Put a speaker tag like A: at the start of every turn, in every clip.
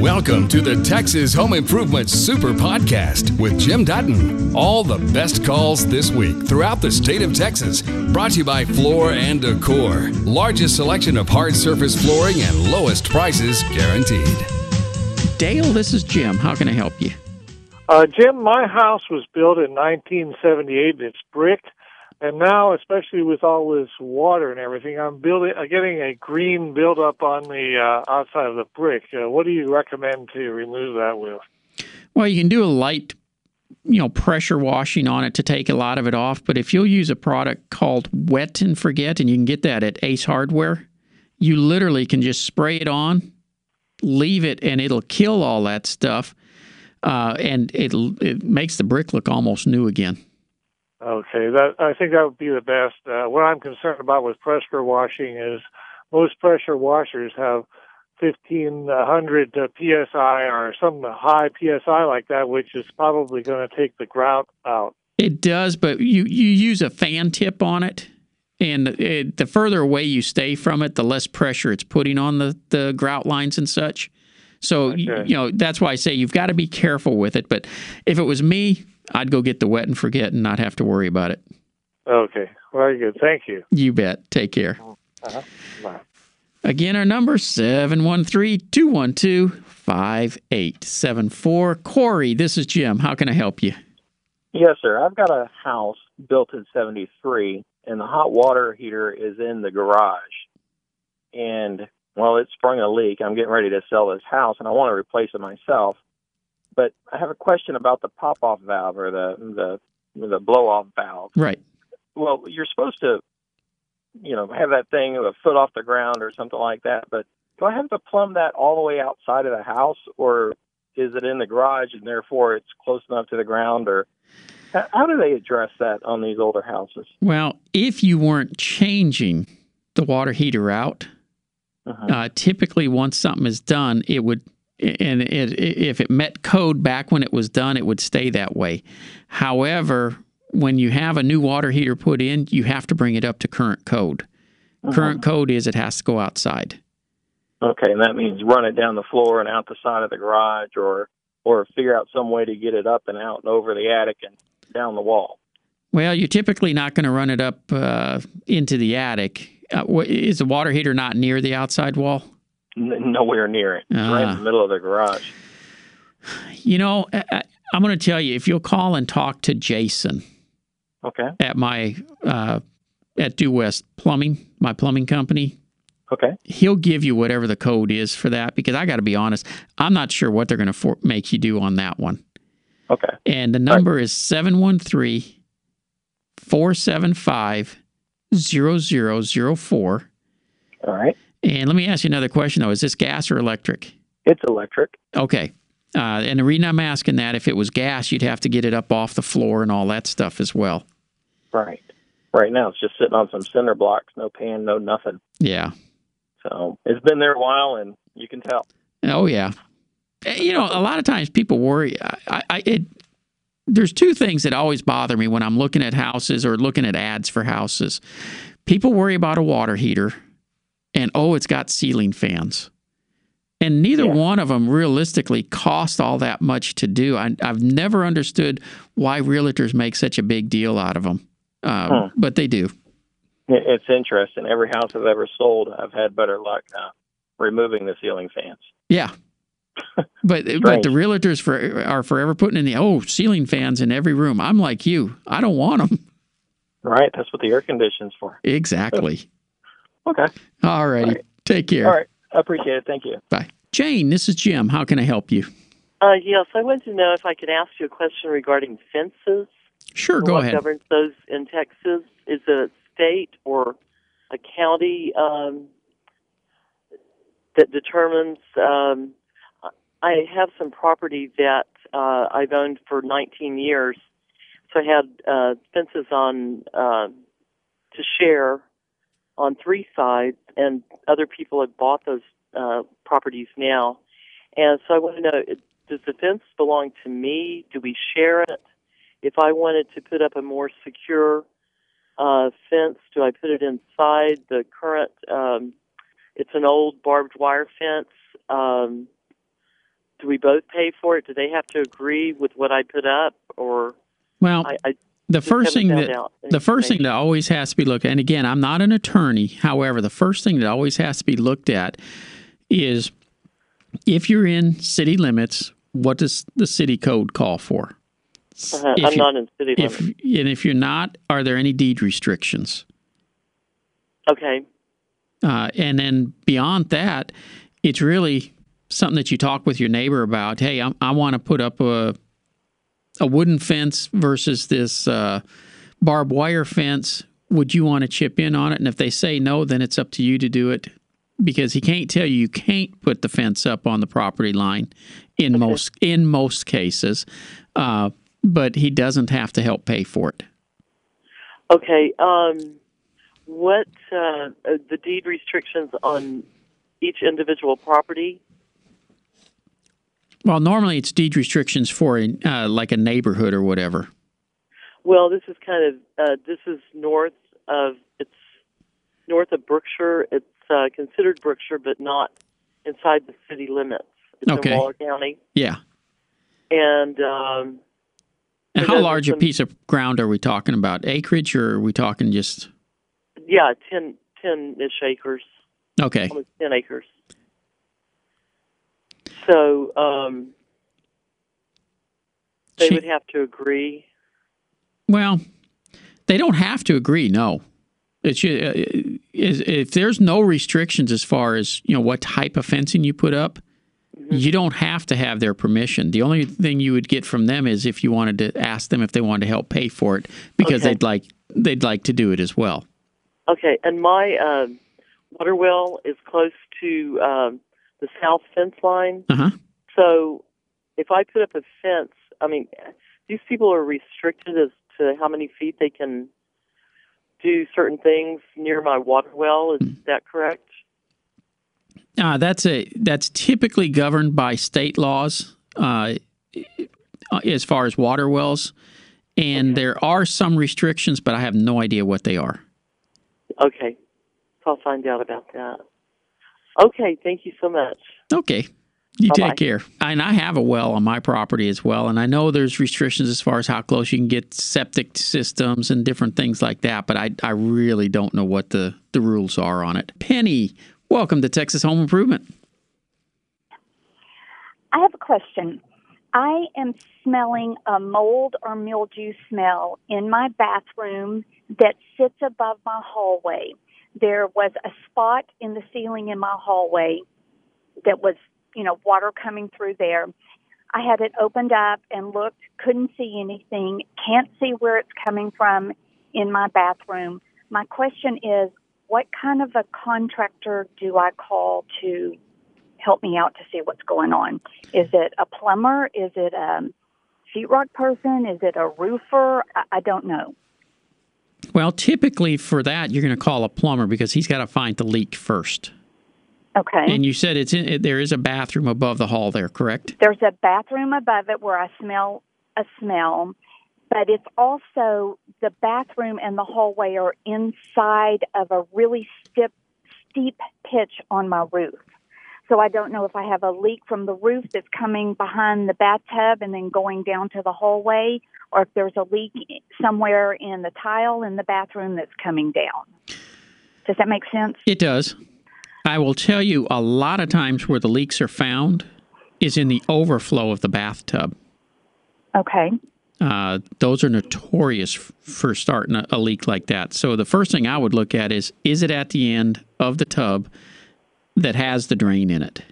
A: Welcome to the Texas Home Improvement Super Podcast with Jim Dutton. All the best calls this week throughout the state of Texas. Brought to you by Floor and Decor. Largest selection of hard surface flooring and lowest prices guaranteed.
B: Dale, this is Jim. How can I help you?
C: Uh, Jim, my house was built in 1978 and it's brick. And now, especially with all this water and everything, I'm building, uh, getting a green buildup on the uh, outside of the brick. Uh, what do you recommend to remove that with?
B: Well, you can do a light, you know, pressure washing on it to take a lot of it off. But if you'll use a product called Wet and Forget, and you can get that at Ace Hardware, you literally can just spray it on, leave it, and it'll kill all that stuff, uh, and it it makes the brick look almost new again.
C: Okay, that I think that would be the best. Uh, what I'm concerned about with pressure washing is most pressure washers have 1500 uh, psi or some high psi like that, which is probably going to take the grout out.
B: It does, but you you use a fan tip on it, and it, the further away you stay from it, the less pressure it's putting on the the grout lines and such. So okay. you, you know that's why I say you've got to be careful with it. But if it was me, I'd go get the wet and forget and not have to worry about it.
C: Okay. Very good. Thank you.
B: You bet. Take care.
C: Uh-huh. Bye.
B: Again, our number 713-212-5874. Corey, this is Jim. How can I help you?
D: Yes, sir. I've got a house built in 73 and the hot water heater is in the garage. And well, it sprung a leak. I'm getting ready to sell this house and I want to replace it myself. But I have a question about the pop off valve or the the the blow off valve.
B: Right.
D: Well, you're supposed to, you know, have that thing a foot off the ground or something like that. But do I have to plumb that all the way outside of the house, or is it in the garage and therefore it's close enough to the ground, or how do they address that on these older houses?
B: Well, if you weren't changing the water heater out, uh-huh. uh, typically once something is done, it would and it, if it met code back when it was done, it would stay that way. However, when you have a new water heater put in, you have to bring it up to current code. Uh-huh. Current code is it has to go outside.
D: Okay, and that means run it down the floor and out the side of the garage, or or figure out some way to get it up and out and over the attic and down the wall.
B: Well, you're typically not going to run it up uh, into the attic. Uh, is the water heater not near the outside wall?
D: N- nowhere near it. It's right in the ah. middle of the garage.
B: You know, I, am going to tell you if you'll call and talk to Jason.
D: Okay.
B: At my uh, at Due West Plumbing, my plumbing company.
D: Okay.
B: He'll give you whatever the code is for that because I got to be honest, I'm not sure what they're going to for- make you do on that one.
D: Okay.
B: And the number right. is 713 475 0004.
D: All right.
B: And let me ask you another question though: Is this gas or electric?
D: It's electric.
B: Okay. Uh, and the reason I'm asking that, if it was gas, you'd have to get it up off the floor and all that stuff as well.
D: Right. Right now, it's just sitting on some cinder blocks, no pan, no nothing.
B: Yeah.
D: So it's been there a while, and you can tell.
B: Oh yeah. Eh, you know, a lot of times people worry. I, I it, there's two things that always bother me when I'm looking at houses or looking at ads for houses. People worry about a water heater and oh, it's got ceiling fans. And neither yeah. one of them realistically cost all that much to do. I, have never understood why realtors make such a big deal out of them, uh, hmm. but they do.
D: It's interesting. Every house I've ever sold, I've had better luck uh, removing the ceiling fans.
B: Yeah, but but the realtors for, are forever putting in the oh ceiling fans in every room. I'm like you. I don't want them.
D: Right. That's what the air conditioning's for.
B: Exactly.
D: Okay.
B: All righty. Right. Take care.
D: All right. I appreciate it. Thank you.
B: Bye. Jane, this is Jim. How can I help you?
E: Uh, yes, I wanted to know if I could ask you a question regarding fences.
B: Sure, go
E: what
B: ahead.
E: What governs those in Texas? Is it a state or a county um, that determines? Um, I have some property that uh, I've owned for 19 years, so I had uh, fences on uh, to share on three sides, and other people have bought those uh, properties now. And so I want to know: Does the fence belong to me? Do we share it? If I wanted to put up a more secure uh, fence, do I put it inside the current um, it's an old barbed wire fence. Um, do we both pay for it? Do they have to agree with what I put up, or
B: Well,
E: I, I
B: the first thing that
E: out
B: the first thing that always has to be looked at, and again, I'm not an attorney. However, the first thing that always has to be looked at is if you're in city limits, what does the city code call for?
E: Uh-huh. I'm
B: you-
E: not in city
B: If
E: limits.
B: and if you're not, are there any deed restrictions?
E: Okay.
B: Uh, and then beyond that, it's really something that you talk with your neighbor about. Hey, I, I want to put up a a wooden fence versus this uh, barbed wire fence. Would you want to chip in on it? And if they say no, then it's up to you to do it because he can't tell you you can't put the fence up on the property line in most in most cases. Uh, but he doesn't have to help pay for it.
E: Okay. Um, what uh, uh, the deed restrictions on each individual property?
B: Well, normally it's deed restrictions for a, uh, like a neighborhood or whatever.
E: Well, this is kind of uh, this is north of it's north of Brookshire. It's uh, considered Brookshire, but not inside the city limits. It's
B: Okay.
E: in Waller County,
B: Yeah.
E: and um,
B: And how large a piece of ground are we talking about? Acreage, or are we talking just
E: yeah, 10 10-ish acres,
B: okay?
E: almost ten acres. So um, they
B: She-
E: would have to agree.
B: Well, they don't have to agree. No, it should. Uh, is, if there's no restrictions as far as you know what type of fencing you put up,
E: Mm-hmm.
B: you don't have to have their permission. The only thing you would get from them is if you wanted to ask them if they wanted to help pay for it because
E: Okay.
B: they'd like they'd like to do it as well.
E: Okay, and my um, water well is close to um, the south fence line.
B: Uh huh.
E: So if I put up a fence, I mean, these people are restricted as to how many feet they can do certain things near my water well. Is that correct?
B: Uh, that's a that's typically governed by state laws uh, as far as water wells, and there are some restrictions, but I have no idea what they are.
E: Okay, so I'll find out about that. Okay, thank you so much.
B: Okay, you
E: Bye-bye.
B: take care. And I have a well on my property as well, and I know there's restrictions as far as how close you can get septic systems and different things like that, but I I really don't know what the the rules are on it. Penny, welcome to Texas Home Improvement.
F: I have a question. I am smelling a mold or mildew smell in my bathroom that sits above my hallway. There was a spot in the ceiling in my hallway that was, you know, water coming through there. I had it opened up and looked, couldn't see anything, can't see where it's coming from in my bathroom. My question is, what kind of a contractor do I call to help me out to see what's going on. Is it a plumber? Is it a sheetrock person? Is it a roofer? I, I don't know.
B: Well, typically for that, you're going to call a plumber because he's got to find the leak first.
F: Okay.
B: And you said it's in, there is a bathroom above the hall there, correct?
F: There's a bathroom above it where I smell a smell, but it's also the bathroom and the hallway are inside of a really steep, steep pitch on my roof. So I don't know if I have a leak from the roof that's coming behind the bathtub and then going down to the hallway, or if there's a leak somewhere in the tile in the bathroom that's coming down. Does that make sense?
B: It does. I will tell you a lot of times where the leaks are found is in the overflow of the bathtub.
F: Okay.
B: Uh, those are notorious for starting a, a leak like that. So the first thing I would look at is is it at the end of the tub that has the drain in it?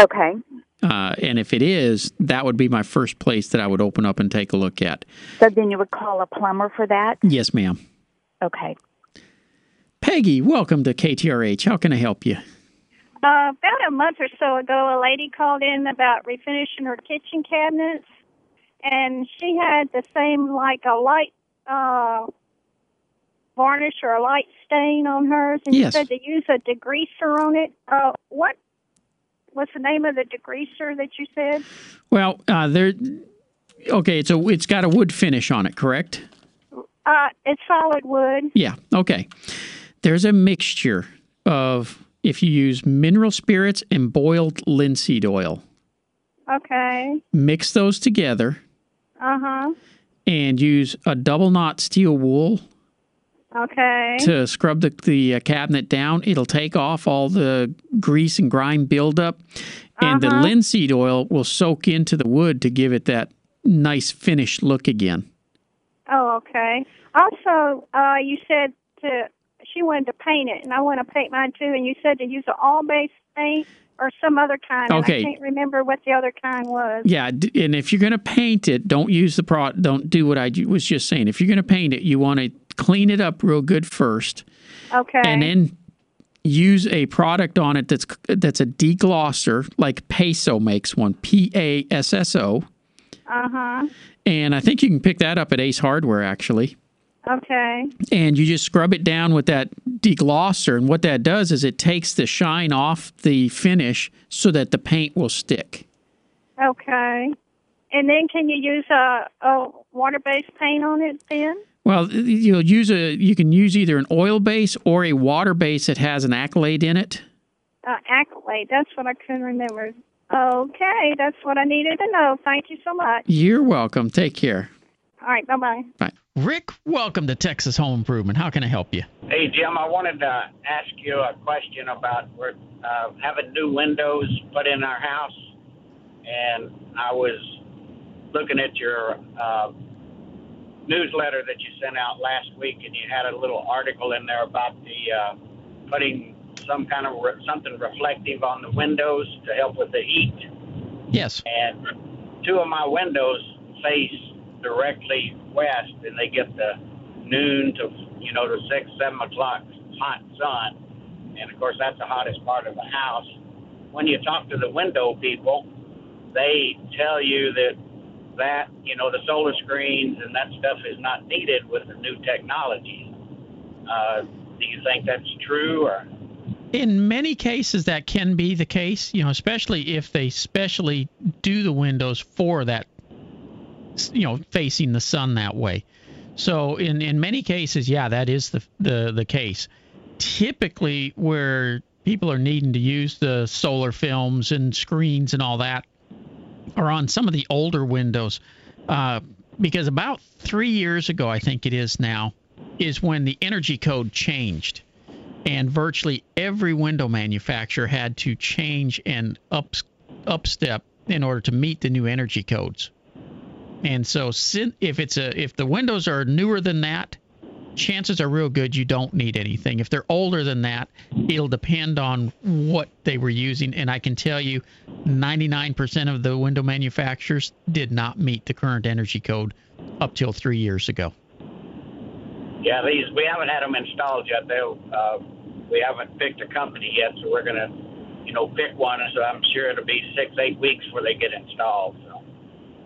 F: Okay.
B: Uh, and if it is, that would be my first place that I would open up and take a look at.
F: So then you would call a plumber for that?
B: Yes, ma'am.
F: Okay.
B: Peggy, welcome to KTRH. How can I help you?
G: Uh, about a month or so ago, a lady called in about refinishing her kitchen cabinets, and she had the same like a light uh, varnish or a light stain on hers, and
B: Yes.
G: she said to use a degreaser on it. Uh, what? What's the name of the degreaser that you said?
B: Well, uh, there. Okay, it's a it's got a wood finish on it, correct?
G: Uh, it's solid wood.
B: Yeah. Okay. There's a mixture of if you use mineral spirits and boiled linseed oil.
G: Okay.
B: Mix those together
G: Uh huh.
B: and use a double knot steel wool
G: Okay.
B: to scrub the, the uh, cabinet down. It'll take off all the grease and grime buildup, and the
G: Uh-huh.
B: linseed oil will soak into the wood to give it that nice finished look again.
G: Oh, okay. Also, uh, you said to she wanted to paint it, and I want to paint mine too. And you said to use an all-base paint or some other kind.
B: Okay.
G: I can't remember what the other kind was.
B: Yeah, and if you're going to paint it, don't use the pro. Don't do what I was just saying. If you're going to paint it, you want to clean it up real good first,
G: Okay.
B: and then use a product on it that's that's a deglosser, like Passo makes one, P A S S O,
G: uh huh.
B: and I think you can pick that up at Ace Hardware actually.
G: Okay.
B: And you just scrub it down with that deglosser, and what that does is it takes the shine off the finish so that the paint will stick.
G: Okay. And then can you use a, a water-based paint on it then?
B: Well, you'll use a you can use either an oil base or a water base that has an accolade in it.
G: Uh, accolade. That's what I couldn't remember. Okay, that's what I needed to know. Thank you so much.
B: You're welcome. Take care.
G: All right, bye bye.
B: Bye. Rick, welcome to Texas Home Improvement. How can I help you?
H: Hey, Jim, I wanted to ask you a question about we're uh, having new windows put in our house, and I was looking at your uh, newsletter that you sent out last week, and you had a little article in there about the uh, putting some kind of re- something reflective on the windows to help with the heat.
B: Yes.
H: And two of my windows face directly west, and they get the noon to you know to six, seven o'clock hot sun, and of course that's the hottest part of the house. When you talk to the window people, they tell you that that you know the solar screens and that stuff is not needed with the new technology. Uh, do you think that's true or?
B: In many cases, that can be the case. You know, especially if they specially do the windows for that. You know, facing the sun that way. So in in many cases, yeah, that is the the the case. Typically, where people are needing to use the solar films and screens and all that are on some of the older windows. Uh, because about three years ago, I think it is now, is when the energy code changed. And virtually every window manufacturer had to change and up, upstep in order to meet the new energy codes. And so, if it's a if the windows are newer than that, chances are real good you don't need anything. If they're older than that, it'll depend on what they were using. And I can tell you, 99% of the window manufacturers did not meet the current energy code up till three years ago.
H: Yeah, these we haven't had them installed yet. They uh, we haven't picked a company yet, so we're gonna, you know, pick one. And so I'm sure it'll be six, eight weeks before they get installed. So.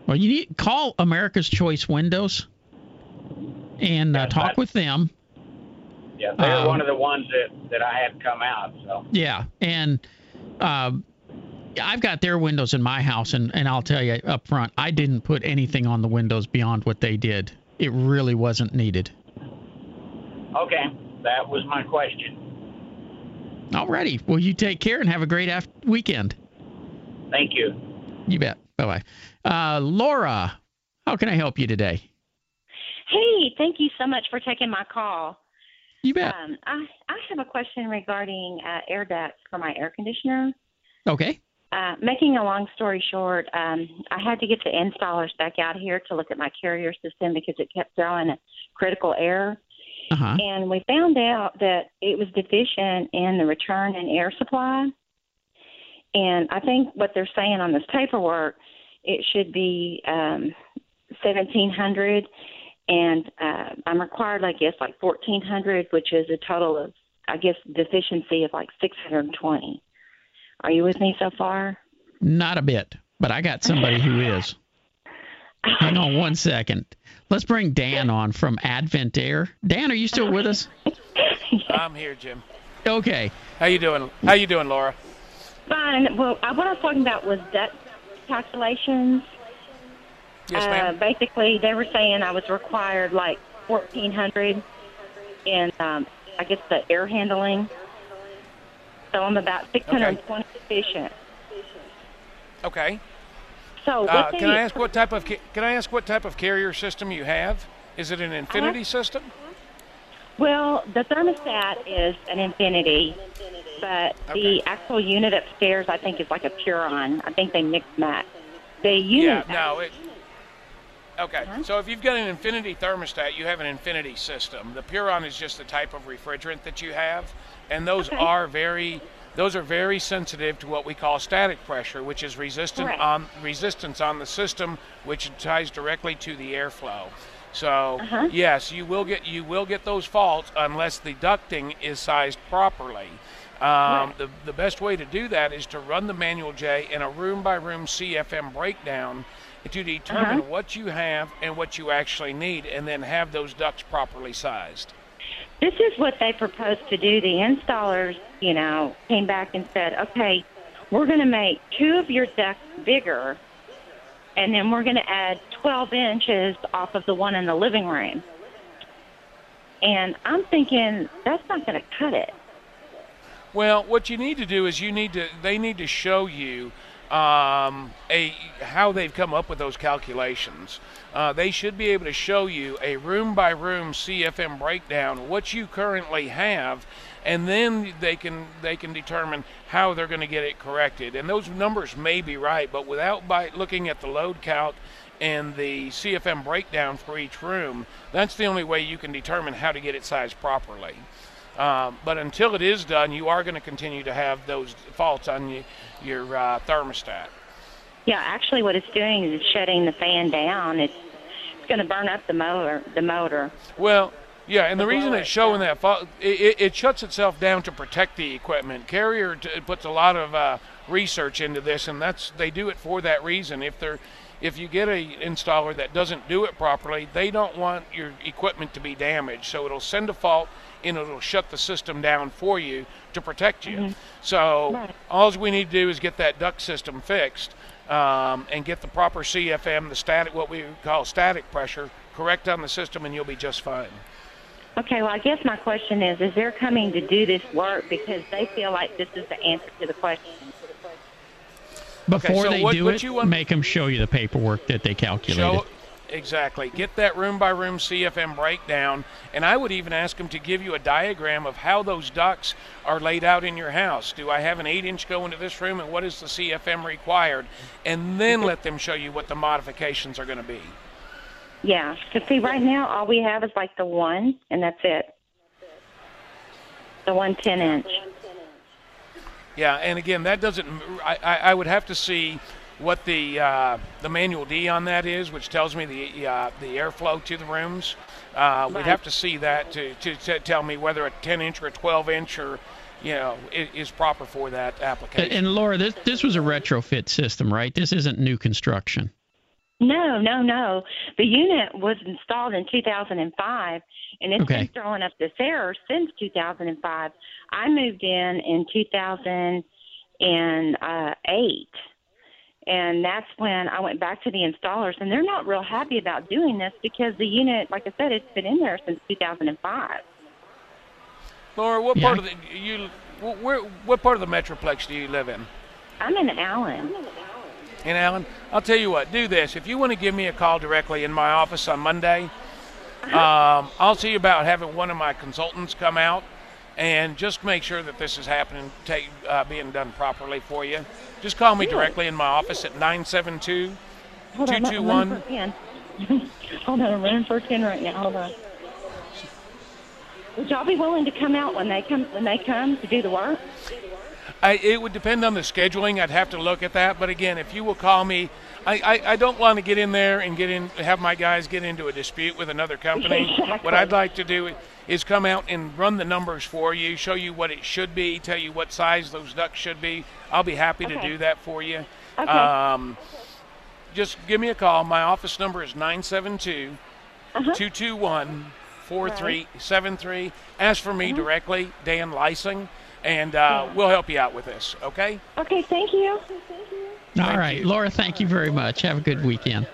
B: Well, you need call America's Choice Windows and uh,
H: Yes,
B: talk with them.
H: Yeah, they're
B: Um,
H: one of the ones that that I had come out. So
B: Yeah, and um, I've got their windows in my house, and, and I'll tell you up front, I didn't put anything on the windows beyond what they did. It really wasn't needed.
H: okay, that was my question.
B: Alrighty, well, you take care and have a great af- weekend.
H: Thank you.
B: You bet. Bye bye. Uh, Laura, how can I help you today?
I: Hey, thank you so much for taking my call.
B: You bet.
I: Um, I, I have a question regarding uh, air ducts for my air conditioner.
B: Okay.
I: Uh, making a long story short, um, I had to get the installers back out here to look at my carrier system because it kept throwing a critical error.
B: Uh huh.
I: And we found out that it was deficient in the return and air supply. And I think what they're saying on this paperwork, it should be um, 1700 and uh, I'm required, I guess, like 1400 which is a total of, I guess, deficiency of like 620 Are you with me so far?
B: Not a bit, but I got somebody who is. Hang on one second. Let's bring Dan on from Advent Air. Dan, are you still with us?
J: I'm here, Jim.
B: Okay.
J: How you doing? How you doing, Laura?
I: Fine. Well, uh, what I was talking about was debt calculations.
J: Yes,
I: uh,
J: ma'am.
I: Basically, they were saying I was required like fourteen hundred in, um, I guess, the air handling so I'm about 620 deficient.
J: Okay.
I: So
J: Uh, can I ask what type of ca- can I ask what type of carrier system you have? Is it an Infinity system?
I: Well, the thermostat is an Infinity, but the actual unit upstairs, I think, is like a Puron. I think they mix match. The
J: Yeah. No. It, okay. So if you've got an Infinity thermostat, you have an Infinity system. The Puron is just the type of refrigerant that you have, and those
I: Okay.
J: are very those are very sensitive to what we call static pressure, which is resistant
I: Correct.
J: on resistance on the system, which ties directly to the airflow. So
I: Uh-huh.
J: yes, you will get you will get those faults unless the ducting is sized properly. Um, the, the best way to do that is to run the manual J in a room by room CFM breakdown to determine
I: Uh-huh.
J: what you have and what you actually need, and then have those ducts properly sized.
I: This is what they proposed to do. The installers, you know, came back and said, okay, we're going to make two of your ducts bigger, and then we're going to add 12 inches off of the one in the living room. And I'm thinking that's not going to cut it.
J: Well, what you need to do is you need to they need to show you um, a how they've come up with those calculations. Uh, they should be able to show you a room by room CFM breakdown, what you currently have, and then they can they can determine how they're going to get it corrected. And those numbers may be right, but without by looking at the load count and the CFM breakdown for each room, that's the only way you can determine how to get it sized properly. Um, but until it is done, you are going to continue to have those faults on y- your uh, thermostat.
I: Yeah, actually, what it's doing is it's shutting the fan down. It's it's going to burn up the motor. The motor.
J: Well, yeah, and the,
I: The
J: reason it's showing that fault, it, it, it shuts itself down to protect the equipment. Carrier t- puts a lot of uh, research into this, and that's they do it for that reason. If they're if you get a installer that doesn't do it properly, they don't want your equipment to be damaged, so it'll send a fault and it'll shut the system down for you to protect you. So
I: Right.
J: all we need to do is get that duct system fixed um, and get the proper CFM, the static, what we call static pressure, correct on the system, and you'll be just fine.
I: Okay, well, I guess my question is: Is they're coming to do this work because they feel like this is the answer to the question?
B: Before
J: so
B: they
J: what-
B: do
J: what
B: it,
J: you want-
B: make them show you the paperwork that they calculated.
J: Show exactly. Get that room by room CFM breakdown, and I would even ask them to give you a diagram of how those ducts are laid out in your house. Do I have an eight inch go into this room, and what is the CFM required? And then let them show you what the modifications are going to be.
I: Yeah, because see, right now all we have is like the one, and that's it. The one ten inch.
J: Yeah, and again, that doesn't. I, I, I would have to see what the uh, the manual D on that is, which tells me the uh, the airflow to the rooms. Uh, We'd have to see that to, to, to tell me whether a 10 inch or a 12 inch or you know i- is proper for that application.
B: And Laura, this this was a retrofit system, right? This isn't new construction.
I: No, no, no. The unit was installed in 2005, and it's
B: Okay.
I: been throwing up this error since 2005. I moved in in 2008, and that's when I went back to the installers, and they're not real happy about doing this because the unit, like I said, it's been in there since 2005.
J: Laura, what
B: Yeah.
J: part of the you where what part of the metroplex do you live in?
I: I'm in Allen.
J: And Allen, I'll tell you what, do this. If you want to give me a call directly in my office on Monday, um, I'll see about having one of my consultants come out and just make sure that this is happening, take, uh, being done properly for you. Just call me directly in my office at 972
I: Hold on, I'm running
J: 221.
I: for a pen. Hold on, I'm running for a pen right now. Hold on. Would y'all be willing to come out when they come when they come to do the work?
J: I, it would depend on the scheduling. I'd have to look at that. But again, if you will call me, I, I, I don't want to get in there and get in, have my guys get into a dispute with another company.
I: Exactly.
J: What I'd like to do is come out and run the numbers for you, show you what it should be, tell you what size those ducks should be. I'll be happy to do that for you.
I: Okay.
J: Um, just give me a call. My office number is 972
I: Uh-huh.
J: 221 4373. Ask for
I: Uh-huh.
J: me directly, Dan Lysing, and uh, we'll help you out with this, okay?
I: Okay, thank you.
B: All right, Laura, thank you very much. Have a good weekend.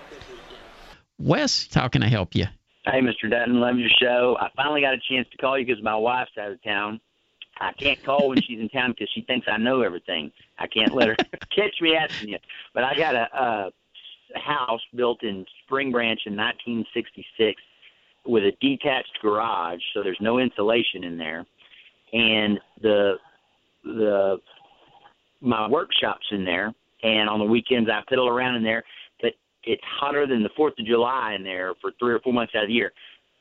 B: Wes, how can I help you?
K: Hey, Mr. Dutton, love your show. I finally got a chance to call you because my wife's out of town. I can't call when she's in town because she thinks I know everything. I can't let her catch me asking you. But I got a, a house built in Spring Branch in 1966 with a detached garage, so there's no insulation in there, and the the my workshop's in there, and on the weekends I fiddle around in there. It's hotter than the Fourth of July in there for three or four months out of the year.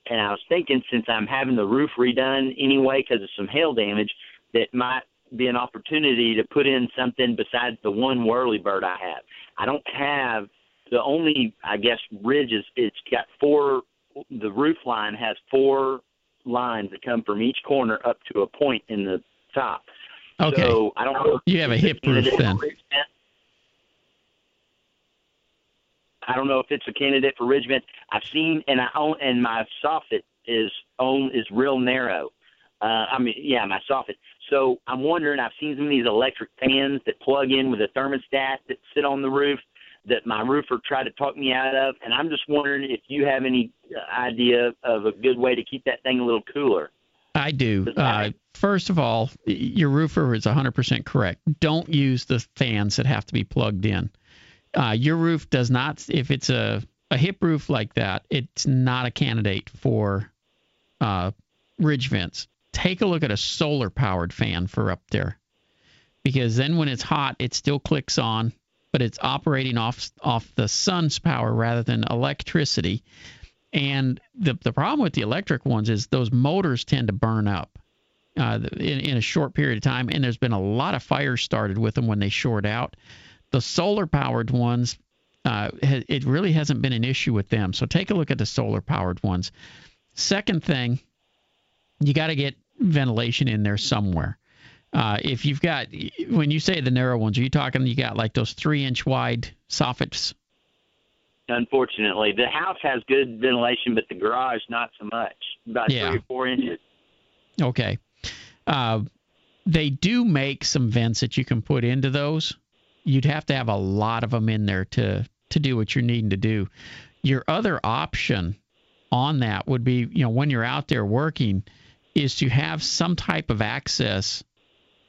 K: And I was thinking, since I'm having the roof redone anyway because of some hail damage, that might be an opportunity to put in something besides the one whirly bird I have. I don't have the only, I guess, ridge is it's got four. The roof line has four lines that come from each corner up to a point in the top.
B: Okay.
K: So I don't know.
B: You have a hip roof then.
K: for ridge vent. I don't know if it's a candidate for vent. I've seen and I own and my soffit is own is real narrow. Uh, I mean, yeah, my soffit. So I'm wondering. I've seen some of these electric fans that plug in with a thermostat that sit on the roof that my roofer tried to talk me out of, and I'm just wondering if you have any idea of a good way to keep that thing a little cooler.
B: I do. Uh, first of all, your roofer is 100% correct. Don't use the fans that have to be plugged in. Uh, your roof does not, if it's a, a hip roof like that, it's not a candidate for uh, ridge vents. Take a look at a solar powered fan for up there because then when it's hot, it still clicks on, but it's operating off off the sun's power rather than electricity. And the the problem with the electric ones is those motors tend to burn up uh, in, in a short period of time, and there's been a lot of fires started with them when they short out. The solar powered ones, uh, it really hasn't been an issue with them. So take a look at the solar powered ones. Second thing, you got to get ventilation in there somewhere. Uh, if you've got, when you say the narrow ones, are you talking you got like those three inch wide soffits?
K: Unfortunately, the house has good ventilation, but the garage not so much. About
B: Yeah.
K: three or four inches.
B: Okay. Uh, they do make some vents that you can put into those. You'd have to have a lot of them in there to to do what you're needing to do. Your other option on that would be, you know, when you're out there working, is to have some type of access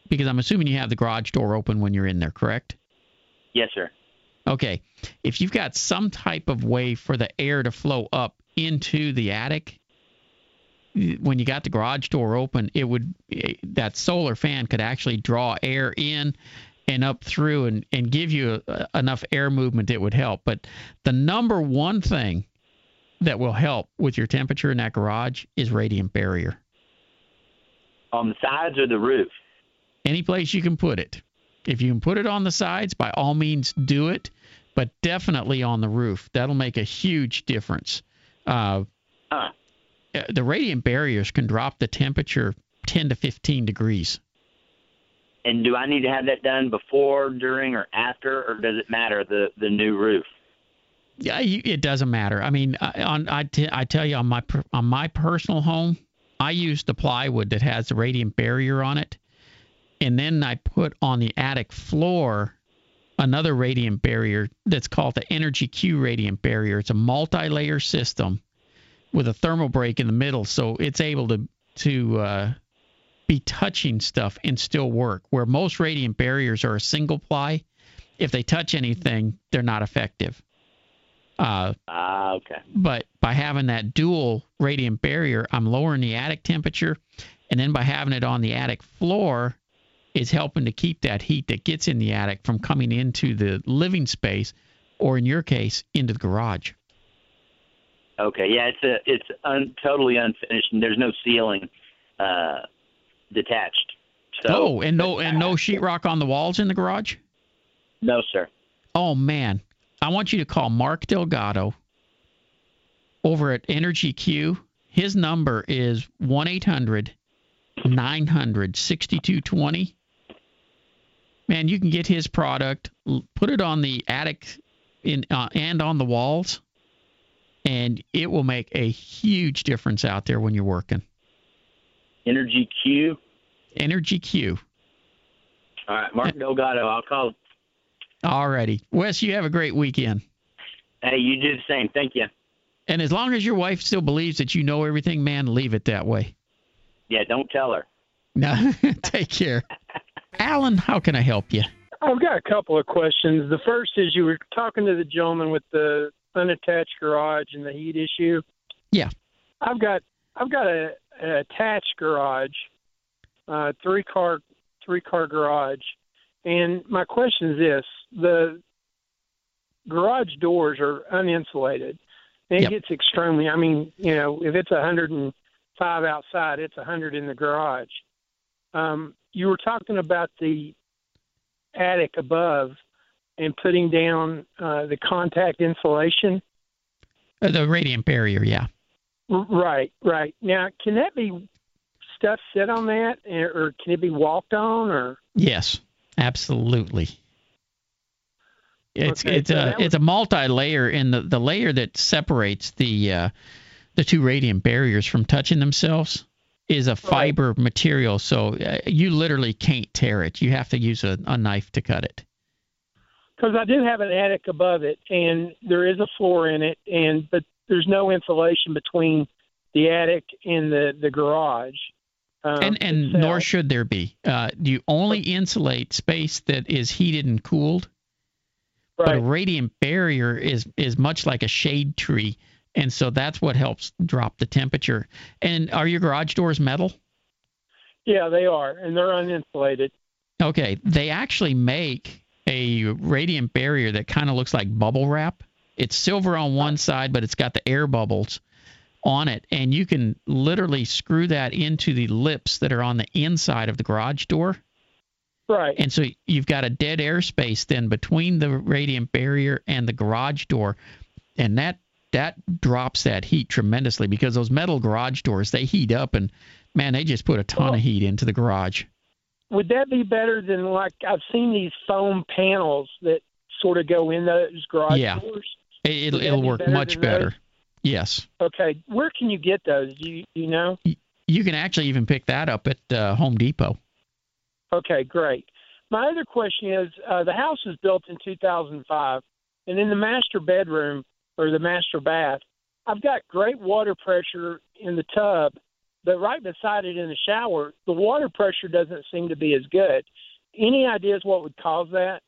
B: because I'm assuming you have the garage door open when you're in there, correct?
K: Yes, sir.
B: Okay. If you've got some type of way for the air to flow up into the attic, when you got the garage door open, it would eh, that solar fan could actually draw air in and up through and, and give you uh enough air movement it would help. But the number one thing that will help with your temperature in that garage is radiant barrier.
K: On the sides or the roof?
B: Any place you can put it. If you can put it on the sides, by all means do it, but definitely on the roof. That'll make a huge difference. Uh,
K: Huh.
B: uh, the radiant barriers can drop the temperature 10 to 15 degrees.
K: And do I need to have that done before, during, or after, or does it matter the the new roof?
B: Yeah, it doesn't matter. I mean, I, on I, t- I tell you on my per- on my personal home, I use the plywood that has the radiant barrier on it, and then I put on the attic floor another radiant barrier that's called the Energy Q radiant barrier. It's a multi-layer system with a thermal break in the middle, so it's able to to uh, be touching stuff and still work. Where most radiant barriers are a single ply, if they touch anything, they're not effective. Uh,
K: Ah, okay.
B: but by having that dual radiant barrier, I'm lowering the attic temperature, and then by having it on the attic floor, it's helping to keep that heat that gets in the attic from coming into the living space, or in your case, into the garage.
K: Okay, yeah, it's a it's un, totally unfinished, and there's no ceiling uh, detached. So
B: oh, and no and no sheetrock on the walls in the garage.
K: no, sir.
B: Oh man, I want you to call Mark Delgado over at Energy Q. His number is 1 800 900 6220. Man, you can get his product, put it on the attic in uh, and on the walls, and it will make a huge difference out there when you're working.
K: Energy Q.
B: Energy Q.
K: All right, Mark Delgado. I'll call.
B: Alrighty. Wes, you have a great weekend.
K: Hey, you do the same. Thank you.
B: And as long as your wife still believes that you know everything, man, leave it that way.
K: Yeah, don't tell her.
B: No, take care. Alan, how can I help you?
L: I've got a couple of questions. The first is you were talking to the gentleman with the unattached garage and the heat issue.
B: Yeah.
L: I've got I've got a, a attached garage, uh, three car three car garage, and my question is this: the garage doors are uninsulated. And it
B: Yep.
L: gets extremely. I mean, you know, if it's 105 outside, it's 100 in the garage. Um, you were talking about the attic above and putting down uh, the contact insulation.
B: Uh, The radiant barrier, yeah.
L: Right, right. Now, can that be stuff set on that, or or can it be walked on, or
B: Yes, absolutely. It's
L: Okay,
B: it's
L: so
B: a
L: that
B: it's a multi-layer, and the, the layer that separates the uh, the two radiant barriers from touching themselves is a fiber material. So uh, you literally can't tear it. You have to use a, a knife to cut it.
L: because I do have an attic above it, and there is a floor in it, and but there's no insulation between the attic and the the garage. Um,
B: and and
L: itself.
B: nor should there be. Uh, you only insulate space that is heated and cooled. But a radiant barrier is is much like a shade tree, and so that's what helps drop the temperature. And are your garage doors metal?
L: yeah, they are, and they're uninsulated.
B: Okay, they actually make a radiant barrier that kind of looks like bubble wrap. It's silver on one side, but it's got the air bubbles on it, and you can literally screw that into the lips that are on the inside of the garage door.
L: Right.
B: And so you've got a dead air space then between the radiant barrier and the garage door, and that that drops that heat tremendously because those metal garage doors they heat up and man they just put a ton of heat into the garage.
L: Would that be better than like I've seen these foam panels that sort of go in those garage
B: Yeah.
L: doors?
B: It, it'll, it'll
L: be
B: work
L: better
B: much better.
L: those?
B: Yes.
L: Okay, where can you get those? Do you, you know?
B: You can actually even pick that up at uh, Home Depot.
L: Okay, great. My other question is uh, the house was built in 2005, and in the master bedroom or the master bath, I've got great water pressure in the tub, but right beside it in the shower, the water pressure doesn't seem to be as good. Any ideas what would cause that?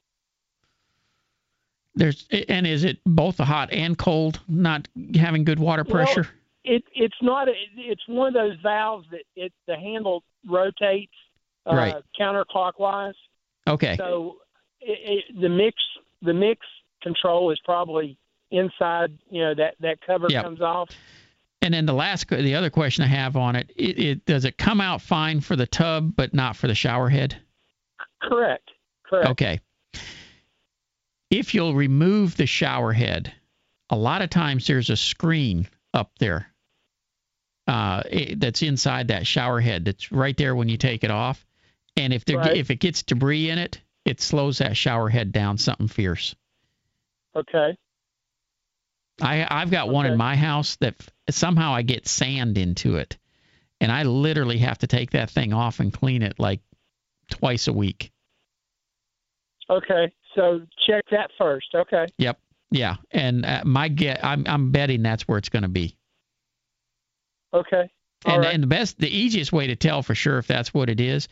B: There's and is it both the hot and cold not having good water
L: Well,
B: pressure?
L: it it's not. A, it's one of those valves that it the handle rotates uh,
B: Right.
L: counterclockwise.
B: okay.
L: So it, it, the mix the mix control is probably inside. You know that that cover
B: Yep.
L: comes off.
B: And then the last, the other question I have on it, it, it does it come out fine for the tub, but not for the shower head?
L: Correct. Correct.
B: Okay. If you'll remove the shower head, a lot of times there's a screen up there uh, it, that's inside that shower head that's right there when you take it off. And if there,
L: Right.
B: if it gets debris in it, it slows that shower head down something fierce.
L: Okay.
B: I I've got one in my house that somehow I get sand into it, and I literally have to take that thing off and clean it like twice a week.
L: Okay. So check that first. Okay.
B: Yep. Yeah. And uh, my get, I'm I'm betting that's where it's going to be.
L: Okay. All
B: And
L: right.
B: and the best, the easiest way to tell for sure if that's what it is,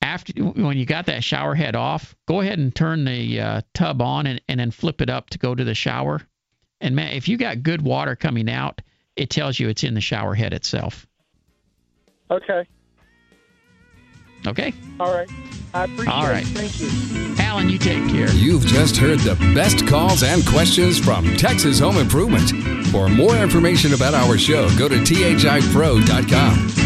B: after when you got that shower head off, go ahead and turn the uh, tub on and, and then flip it up to go to the shower. And man, if you got good water coming out, it tells you it's in the shower head itself.
L: Okay.
B: Okay.
L: All right. I appreciate
B: All right.
L: it. Thank you.
B: Alan, you take care.
A: You've just heard the best calls and questions from Texas Home Improvement. For more information about our show, go to thipro.com.